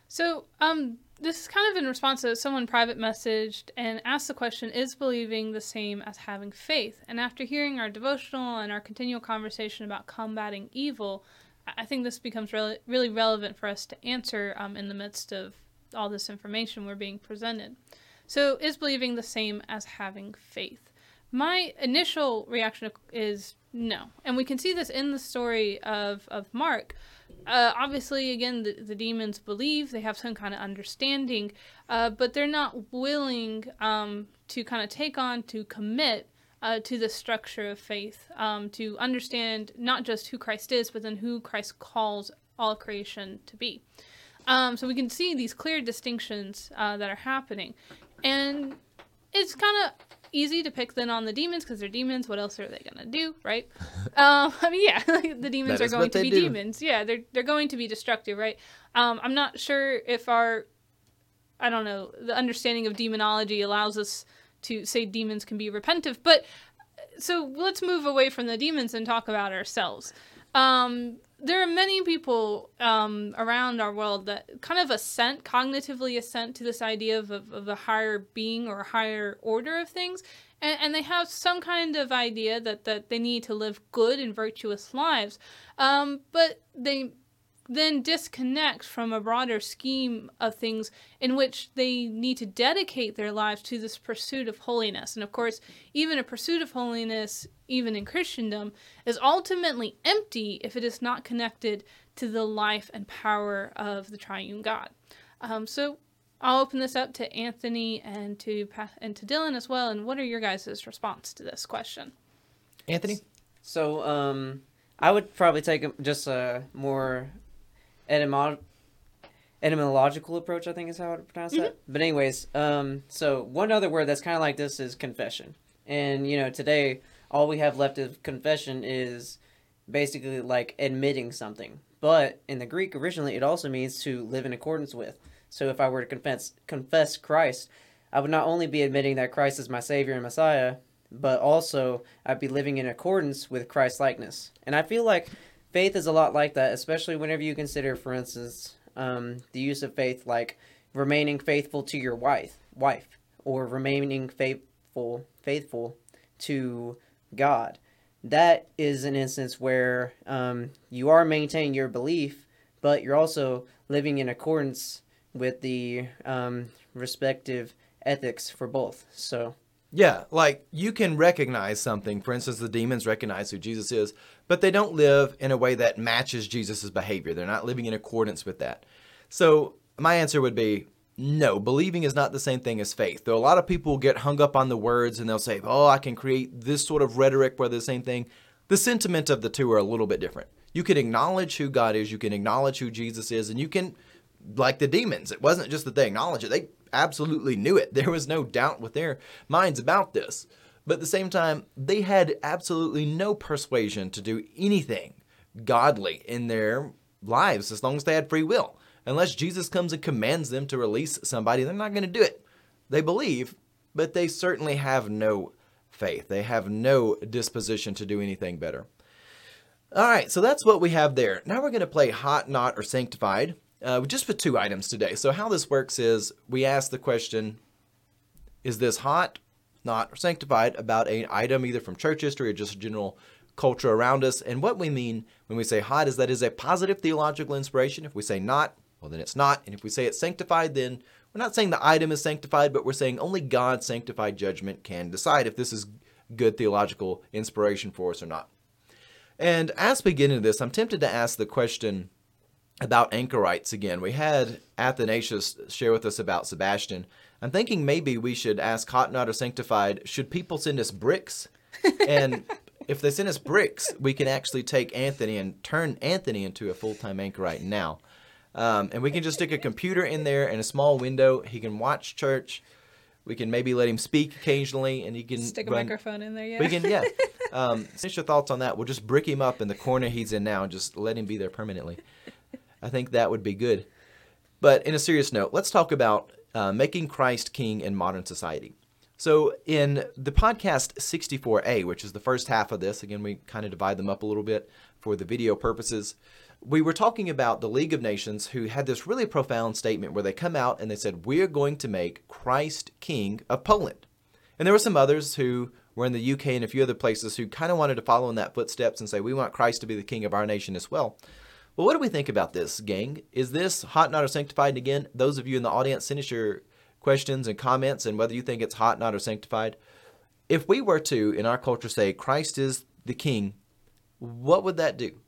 So, um, this is kind of in response to someone private messaged and asked the question Is believing the same as having faith? And after hearing our devotional and our continual conversation about combating evil, I think this becomes really, really relevant for us to answer um, in the midst of all this information we're being presented. So, is believing the same as having faith? My initial reaction is no. And we can see this in the story of, of Mark uh, obviously, again, the, the, demons believe they have some kind of understanding, uh, but they're not willing um, to kind of take on, to commit uh, to the structure of faith, um, to understand not just who Christ is, but then who Christ calls all creation to be. Um, so we can see these clear distinctions uh, that are happening. And it's kind of easy to pick then on the demons because they're demons. What else are they gonna do, right? um, I mean, yeah, the demons are going to be do. demons. Yeah, they're they're going to be destructive, right? Um, I'm not sure if our, I don't know, the understanding of demonology allows us to say demons can be repentive, but so let's move away from the demons and talk about ourselves. Um, there are many people um, around our world that kind of assent, cognitively assent to this idea of, of, of a higher being or a higher order of things. And, and, they have some kind of idea that, that they need to live good and virtuous lives. Um, but they then disconnect from a broader scheme of things in which they need to dedicate their lives to this pursuit of holiness. And of course, even a pursuit of holiness, even in Christendom, is ultimately empty if it is not connected to the life and power of the triune God. Um, so I'll open this up to Anthony and to and to Dylan as well. And what are your guys' response to this question? Anthony. So um, I would probably take just a more etymolo- etymological approach, I think is how I pronounce mm-hmm. that. But anyways, um, so one other word that's kind of like this is confession. And you know, today all we have left of confession is basically like admitting something. But in the Greek originally, it also means to live in accordance with. So if I were to confess confess Christ, I would not only be admitting that Christ is my Savior and Messiah, but also I'd be living in accordance with Christ likeness. And I feel like faith is a lot like that, especially whenever you consider, for instance, um, the use of faith like remaining faithful to your wife, wife, or remaining faithful, faithful to God. That is an instance where um, you are maintaining your belief, but you're also living in accordance with the um, respective ethics for both. So Yeah, like you can recognize something. For instance, the demons recognize who Jesus is, but they don't live in a way that matches Jesus' behavior. They're not living in accordance with that. So, my answer would be no, believing is not the same thing as faith. Though a lot of people get hung up on the words and they'll say, oh, I can create this sort of rhetoric where they're the same thing. The sentiment of the two are a little bit different. You can acknowledge who God is, you can acknowledge who Jesus is, and you can, like the demons, it wasn't just that they acknowledged it, they absolutely knew it. There was no doubt with their minds about this. But at the same time, they had absolutely no persuasion to do anything godly in their lives as long as they had free will. Unless Jesus comes and commands them to release somebody, they're not going to do it. They believe, but they certainly have no faith. They have no disposition to do anything better. All right, so that's what we have there. Now we're going to play Hot, Not, or Sanctified, uh, just with two items today. So, how this works is we ask the question Is this hot, not, or sanctified about an item either from church history or just general culture around us? And what we mean when we say hot is that is a positive theological inspiration. If we say not, well, then it's not. And if we say it's sanctified, then we're not saying the item is sanctified, but we're saying only God's sanctified judgment can decide if this is good theological inspiration for us or not. And as we get into this, I'm tempted to ask the question about anchorites again. We had Athanasius share with us about Sebastian. I'm thinking maybe we should ask Hot Not or Sanctified, should people send us bricks? And if they send us bricks, we can actually take Anthony and turn Anthony into a full time anchorite now. Um, and we can just stick a computer in there and a small window. He can watch church. We can maybe let him speak occasionally, and he can Stick a run- microphone in there, yeah. we can, yeah. Um, since your thoughts on that, we'll just brick him up in the corner he's in now and just let him be there permanently. I think that would be good. But in a serious note, let's talk about uh, making Christ king in modern society. So, in the podcast 64A, which is the first half of this, again, we kind of divide them up a little bit for the video purposes. We were talking about the League of Nations who had this really profound statement where they come out and they said, We're going to make Christ king of Poland. And there were some others who were in the UK and a few other places who kind of wanted to follow in that footsteps and say, We want Christ to be the king of our nation as well. Well, what do we think about this, gang? Is this hot, not, or sanctified? And again, those of you in the audience, send us your questions and comments and whether you think it's hot, not, or sanctified. If we were to, in our culture, say Christ is the king, what would that do?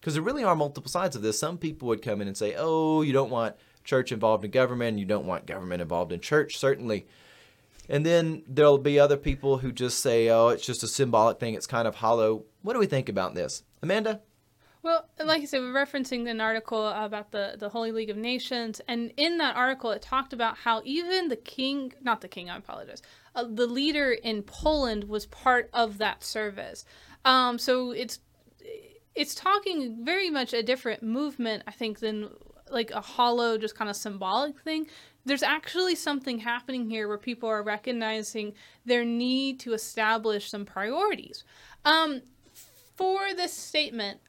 Because there really are multiple sides of this. Some people would come in and say, oh, you don't want church involved in government, you don't want government involved in church, certainly. And then there'll be other people who just say, oh, it's just a symbolic thing, it's kind of hollow. What do we think about this? Amanda? Well, like I said, we're referencing an article about the, the Holy League of Nations, and in that article, it talked about how even the king, not the king, I apologize, uh, the leader in Poland was part of that service. Um, so it's it's talking very much a different movement, I think, than like a hollow, just kind of symbolic thing. There's actually something happening here where people are recognizing their need to establish some priorities. Um, for this statement,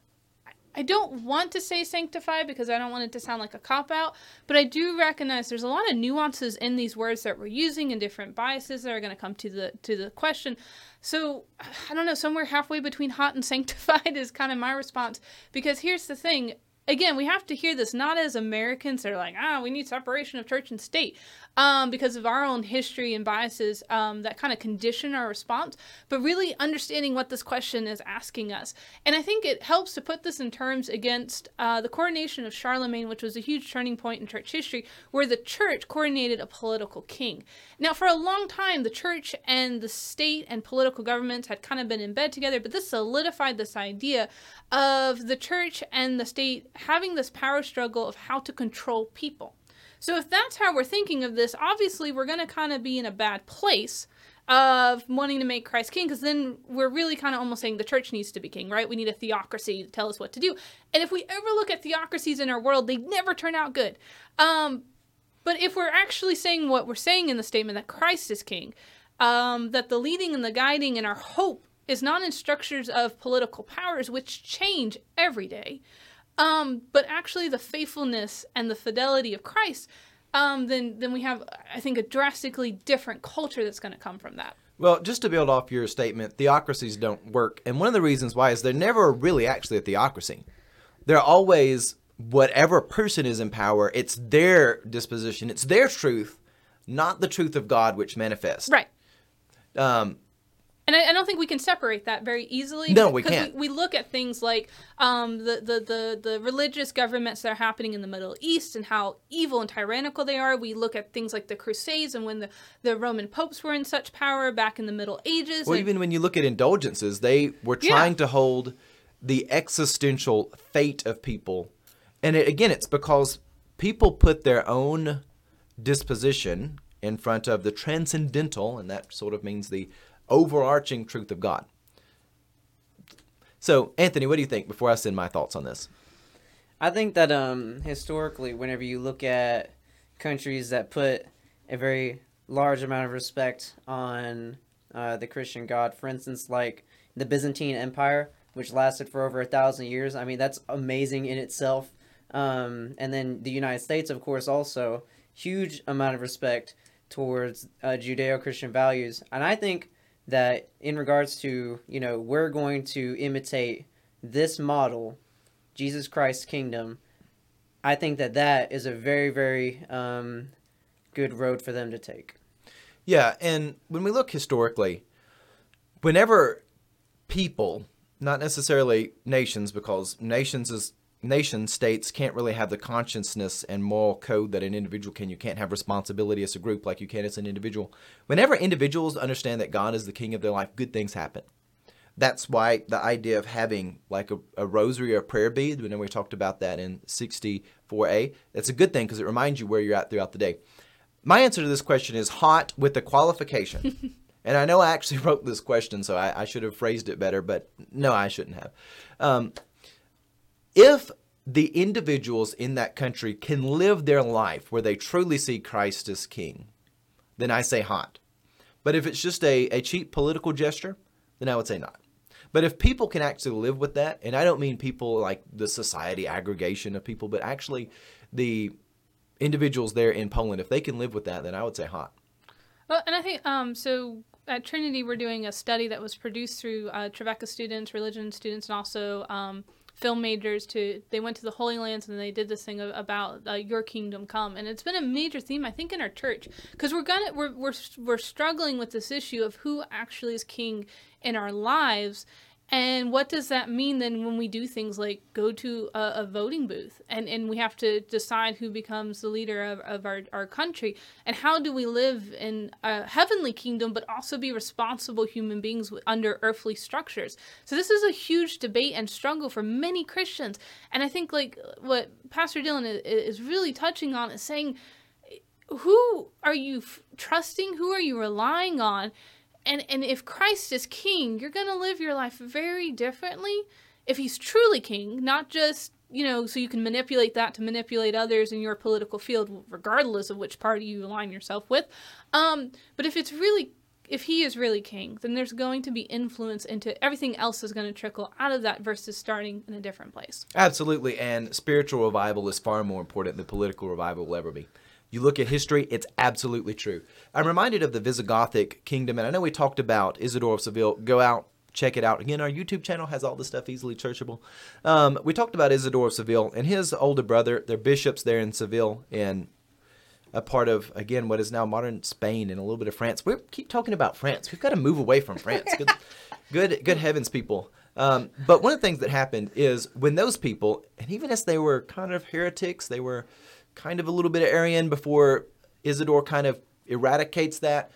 I don't want to say sanctify because I don't want it to sound like a cop out, but I do recognize there's a lot of nuances in these words that we're using and different biases that are going to come to the to the question. So I don't know, somewhere halfway between hot and sanctified is kind of my response because here's the thing. Again, we have to hear this not as Americans that are like, ah, we need separation of church and state um, because of our own history and biases um, that kind of condition our response, but really understanding what this question is asking us. And I think it helps to put this in terms against uh, the coronation of Charlemagne, which was a huge turning point in church history, where the church coronated a political king. Now, for a long time, the church and the state and political governments had kind of been in bed together, but this solidified this idea of the church and the state having this power struggle of how to control people. So if that's how we're thinking of this, obviously we're going to kind of be in a bad place of wanting to make Christ king because then we're really kind of almost saying the church needs to be king, right? We need a theocracy to tell us what to do. And if we ever look at theocracies in our world, they never turn out good. Um, but if we're actually saying what we're saying in the statement that Christ is king, um, that the leading and the guiding and our hope is not in structures of political powers which change every day, um, but actually the faithfulness and the fidelity of Christ, um, then then we have I think a drastically different culture that's going to come from that. Well, just to build off your statement, theocracies don't work. And one of the reasons why is they're never really actually a theocracy. They're always whatever person is in power, it's their disposition, it's their truth, not the truth of God which manifests. Right. Um, And I, I don't think we can separate that very easily. No, we can't. We, look at things like um, the, the, the, the religious governments that are happening in the Middle East and how evil and tyrannical they are. We look at things like the Crusades and when the, the Roman popes were in such power back in the Middle Ages. Well, and- even when you look at indulgences, they were Yeah. trying to hold the existential fate of people. And it, again, it's because people put their own disposition in front of the transcendental, and that sort of means the overarching truth of God. So, Anthony, what do you think before I send my thoughts on this? I think that um, historically, whenever you look at countries that put a very large amount of respect on uh, the Christian God, for instance, like the Byzantine Empire, which lasted for over a thousand years, I mean, that's amazing in itself. Um, and then the United States, of course, also huge amount of respect towards uh, Judeo-Christian values, and I think that in regards to you know we're going to imitate this model Jesus Christ's kingdom, I think that that is a very, very um, good road for them to take. Yeah, and when we look historically, whenever people, not necessarily nations, because nations is nation states can't really have the consciousness and moral code that an individual can. You can't have responsibility as a group like you can as an individual. Whenever individuals understand that God is the king of their life, good things happen. That's why the idea of having like a, a rosary or a prayer bead, when we talked about that in 64a, that's a good thing because it reminds you where you're at throughout the day. My answer to this question is hot with the qualification. and I know I actually wrote this question, so I, I should have phrased it better, but no, I shouldn't have. Um, if the individuals in that country can live their life where they truly see Christ as king, then I say hot. But if it's just a, a cheap political gesture, then I would say not. But if people can actually live with that, and I don't mean people like the society aggregation of people, but actually the individuals there in Poland, if they can live with that, then I would say hot. Well, and I think um, so. At Trinity, we're doing a study that was produced through uh, Trevecca students, religion students, and also um, film majors. To they went to the Holy Lands and they did this thing about uh, Your Kingdom Come, and it's been a major theme I think in our church because we're gonna we're, we're we're struggling with this issue of who actually is king in our lives. And what does that mean then when we do things like go to a, a voting booth and, and we have to decide who becomes the leader of, of our, our country? And how do we live in a heavenly kingdom but also be responsible human beings under earthly structures? So, this is a huge debate and struggle for many Christians. And I think, like, what Pastor Dylan is really touching on is saying, who are you f- trusting? Who are you relying on? And and if Christ is king, you're going to live your life very differently if he's truly king, not just, you know, so you can manipulate that to manipulate others in your political field regardless of which party you align yourself with. Um, but if it's really if he is really king, then there's going to be influence into everything else is going to trickle out of that versus starting in a different place. Absolutely, and spiritual revival is far more important than political revival will ever be. You look at history, it's absolutely true. I'm reminded of the Visigothic kingdom, and I know we talked about Isidore of Seville. Go out, check it out. Again, our YouTube channel has all this stuff easily searchable. Um, we talked about Isidore of Seville and his older brother. They're bishops there in Seville, in a part of again what is now modern Spain and a little bit of France. We keep talking about France. We've got to move away from France. Good, good, good heavens, people. Um, but one of the things that happened is when those people, and even as they were kind of heretics, they were kind of a little bit of Arian before Isidore kind of eradicates that.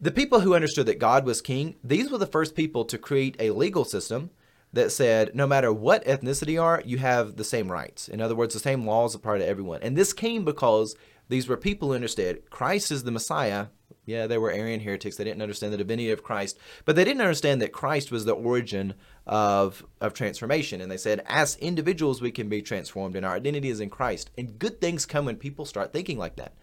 The people who understood that God was king, these were the first people to create a legal system that said no matter what ethnicity you are, you have the same rights. In other words, the same laws apply to everyone. And this came because these were people who understood Christ is the Messiah. Yeah, they were Arian heretics. They didn't understand the divinity of Christ, but they didn't understand that Christ was the origin of of transformation. And they said, as individuals, we can be transformed, and our identity is in Christ. And good things come when people start thinking like that.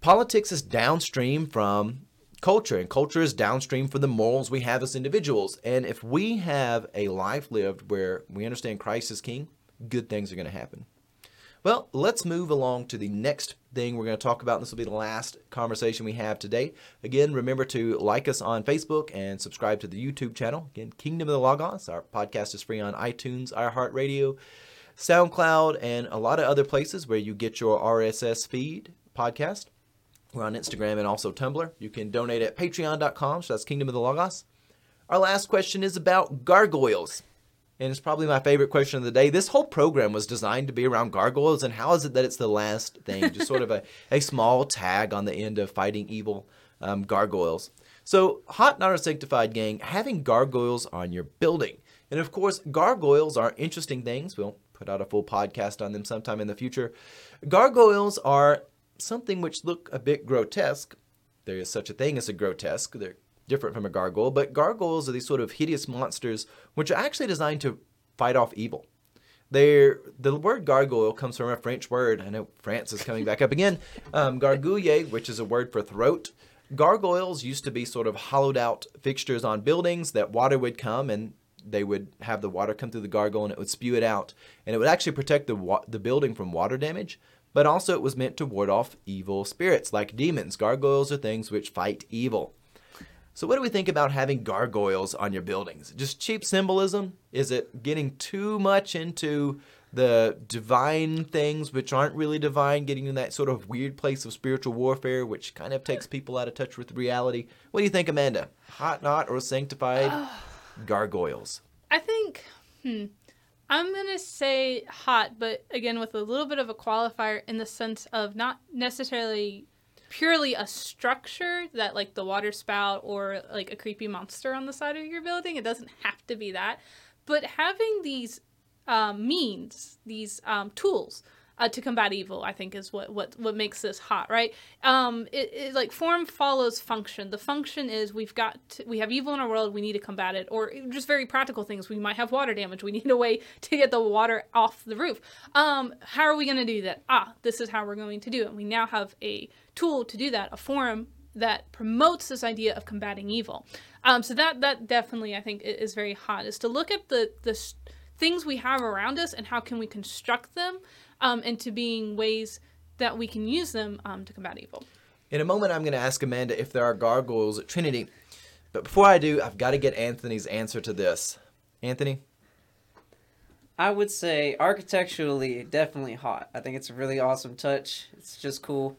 Politics is downstream from culture, and culture is downstream from the morals we have as individuals. And if we have a life lived where we understand Christ is King, good things are going to happen. Well, let's move along to the next thing we're going to talk about. This will be the last conversation we have today. Again, remember to like us on Facebook and subscribe to the YouTube channel. Again, Kingdom of the Logos. Our podcast is free on iTunes, iHeartRadio, SoundCloud, and a lot of other places where you get your RSS feed podcast. We're on Instagram and also Tumblr. You can donate at patreon.com, so that's Kingdom of the Logos. Our last question is about gargoyles. And it's probably my favorite question of the day. This whole program was designed to be around gargoyles, and how is it that it's the last thing? Just sort of a, a small tag on the end of fighting evil um, gargoyles. So, Hot Not a Sanctified Gang, having gargoyles on your building. And of course, gargoyles are interesting things. We'll put out a full podcast on them sometime in the future. Gargoyles are something which look a bit grotesque. There is such a thing as a grotesque. They're different from a gargoyle, but gargoyles are these sort of hideous monsters which are actually designed to fight off evil. They're, the word gargoyle comes from a French word. I know France is coming back up again. Um, gargouille, which is a word for throat. Gargoyles used to be sort of hollowed out fixtures on buildings that water would come and they would have the water come through the gargoyle and it would spew it out. And it would actually protect the, wa- the building from water damage, but also it was meant to ward off evil spirits like demons. Gargoyles are things which fight evil. So, what do we think about having gargoyles on your buildings? Just cheap symbolism? Is it getting too much into the divine things which aren't really divine, getting in that sort of weird place of spiritual warfare, which kind of takes people out of touch with reality? What do you think, Amanda? Hot, not, or sanctified gargoyles? I think, hmm, I'm gonna say hot, but again with a little bit of a qualifier in the sense of not necessarily purely a structure that like the water spout or like a creepy monster on the side of your building. It doesn't have to be that, but having these um, means, these um, tools uh, to combat evil, I think is what what what makes this hot, right? Um, it, it like form follows function. The function is we've got to, we have evil in our world, we need to combat it, or just very practical things. We might have water damage, we need a way to get the water off the roof. Um, how are we going to do that? Ah, this is how we're going to do it. We now have a tool to do that, a forum that promotes this idea of combating evil. Um, so that that definitely I think is very hot. Is to look at the the things we have around us and how can we construct them um, into being ways that we can use them um, to combat evil. In a moment, I'm going to ask Amanda if there are gargoyles at Trinity. But before I do, I've got to get Anthony's answer to this. Anthony? I would say architecturally, definitely hot. I think it's a really awesome touch. It's just cool.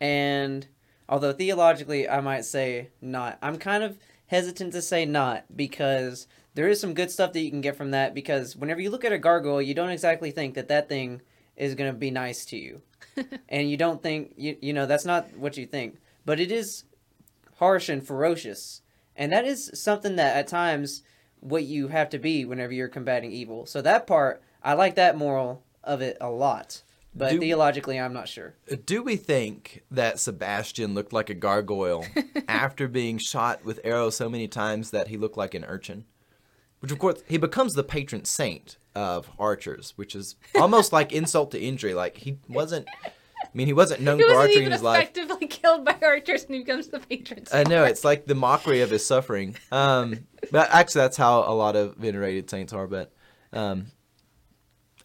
And although theologically, I might say not. I'm kind of hesitant to say not because there is some good stuff that you can get from that. Because whenever you look at a gargoyle, you don't exactly think that that thing is going to be nice to you. and you don't think, you, you know, that's not what you think. But it is harsh and ferocious. And that is something that at times what you have to be whenever you're combating evil. So that part, I like that moral of it a lot. But Do- theologically, I'm not sure. Do we think that Sebastian looked like a gargoyle after being shot with arrows so many times that he looked like an urchin? Which, of course, he becomes the patron saint of archers, which is almost like insult to injury. Like, he wasn't, I mean, he wasn't known He for wasn't archery in his life. effectively killed by archers and he becomes the patron. Saint. I know it's like the mockery of his suffering. Um, but actually, that's how a lot of venerated saints are. But um,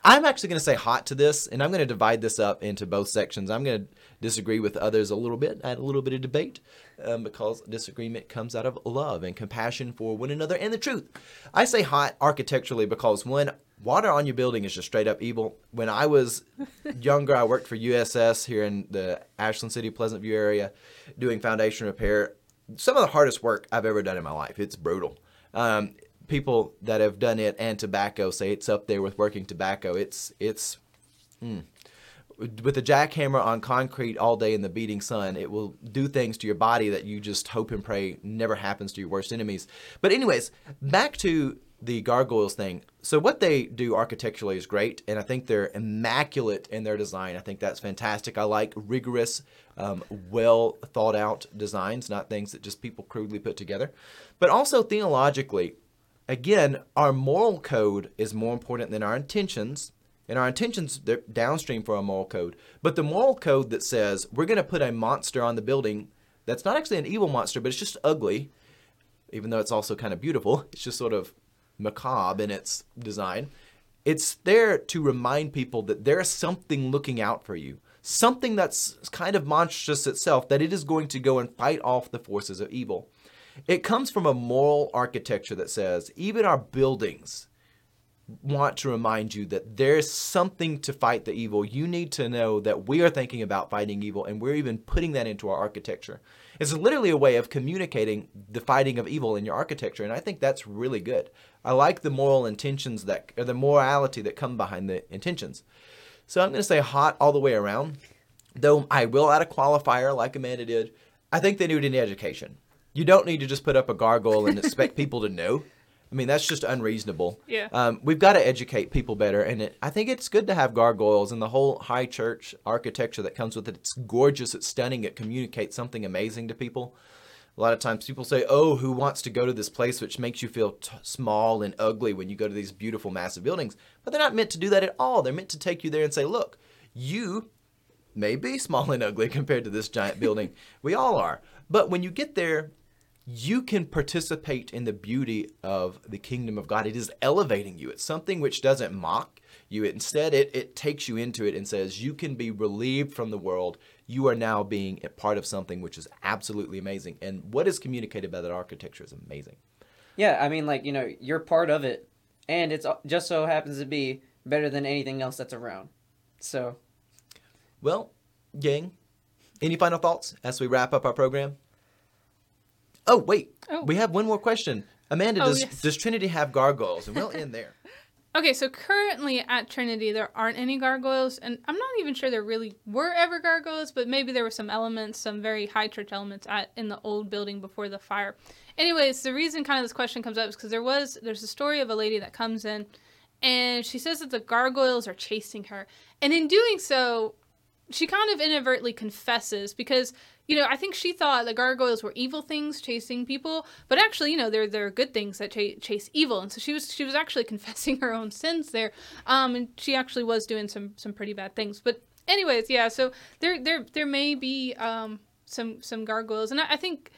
I'm actually going to say hot to this, and I'm going to divide this up into both sections. I'm going to disagree with others a little bit, add a little bit of debate, um, because disagreement comes out of love and compassion for one another and the truth. I say hot architecturally because when water on your building is just straight up evil. When I was younger, I worked for USS here in the Ashland City, Pleasant View area, doing foundation repair. Some of the hardest work I've ever done in my life. It's brutal. Um, people that have done it and tobacco say it's up there with working tobacco. It's it's mm. with a jackhammer on concrete all day in the beating sun. It will do things to your body that you just hope and pray never happens to your worst enemies. But anyways, back to the gargoyles thing. So what they do architecturally is great, and I think they're immaculate in their design. I think that's fantastic. I like rigorous, um, well thought out designs, not things that just people crudely put together. But also theologically, again, our moral code is more important than our intentions. And our intentions they're downstream for our moral code. But the moral code that says we're going to put a monster on the building that's not actually an evil monster, but it's just ugly, even though it's also kind of beautiful. It's just sort of macabre in its design. It's there to remind people that there's something looking out for you, something that's kind of monstrous itself, that it is going to go and fight off the forces of evil. It comes from a moral architecture that says even our buildings, want to remind you that there's something to fight the evil. You need to know that we are thinking about fighting evil and we're even putting that into our architecture. It's literally a way of communicating the fighting of evil in your architecture, and I think that's really good. I like the moral intentions that, or the morality that come behind the intentions. So I'm going to say hot all the way around, though I will add a qualifier like Amanda did. I think they need an education. You don't need to just put up a gargoyle and expect people to know. I mean, that's just unreasonable. Yeah. Um, we've got to educate people better, and it, I think it's good to have gargoyles and the whole high church architecture that comes with it. It's gorgeous, it's stunning, it communicates something amazing to people. A lot of times people say, "Oh, who wants to go to this place which makes you feel t- small and ugly when you go to these beautiful, massive buildings?" But they're not meant to do that at all. They're meant to take you there and say, "Look, you may be small and ugly compared to this giant building. we all are. But when you get there, you can participate in the beauty of the kingdom of God. It is elevating you. It's something which doesn't mock you. Instead, it, it takes you into it and says, You can be relieved from the world. You are now being a part of something which is absolutely amazing. And what is communicated by that architecture is amazing. Yeah, I mean, like, you know, you're part of it, and it's just so happens to be better than anything else that's around. So, Well, gang, any final thoughts as we wrap up our program? Oh, wait. Oh. We have one more question. Amanda, Oh, does, yes. does Trinity have gargoyles? And we'll end there. Okay, so currently at Trinity there aren't any gargoyles, and I'm not even sure there really were ever gargoyles, but maybe there were some elements, some very high church elements at in the old building before the fire. Anyways, the reason kind of this question comes up is because there was there's a story of a lady that comes in, and she says that the gargoyles are chasing her, and in doing so, she kind of inadvertently confesses because you know I think she thought the gargoyles were evil things chasing people, but actually you know they're they're good things that ch- chase evil, and so she was she was actually confessing her own sins there, um, and she actually was doing some some pretty bad things. But anyways, yeah, so there there there may be um some some gargoyles, and I, I think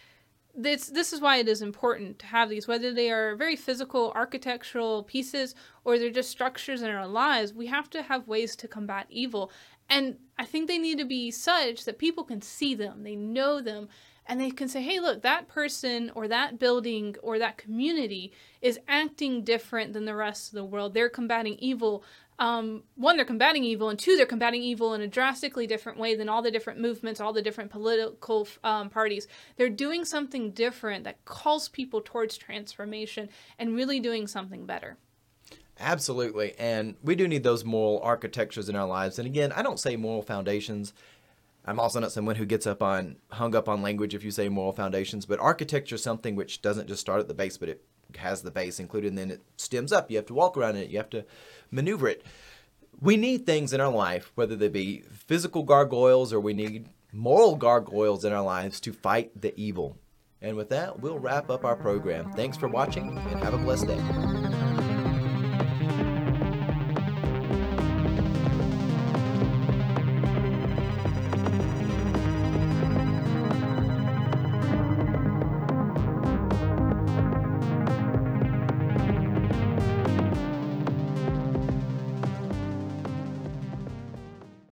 this this is why it is important to have these. Whether they are very physical architectural pieces or they're just structures in our lives we have to have ways to combat evil and i think they need to be such that people can see them they know them and they can say hey look that person or that building or that community is acting different than the rest of the world they're combating evil um, one, they're combating evil, and two, they're combating evil in a drastically different way than all the different movements, all the different political um, parties. They're doing something different that calls people towards transformation and really doing something better. Absolutely. And we do need those moral architectures in our lives. And again, I don't say moral foundations. I'm also not someone who gets up on hung up on language if you say moral foundations, but architecture is something which doesn't just start at the base, but it has the base included and then it stems up. You have to walk around it, you have to maneuver it. We need things in our life, whether they be physical gargoyles or we need moral gargoyles in our lives to fight the evil. And with that, we'll wrap up our program. Thanks for watching and have a blessed day.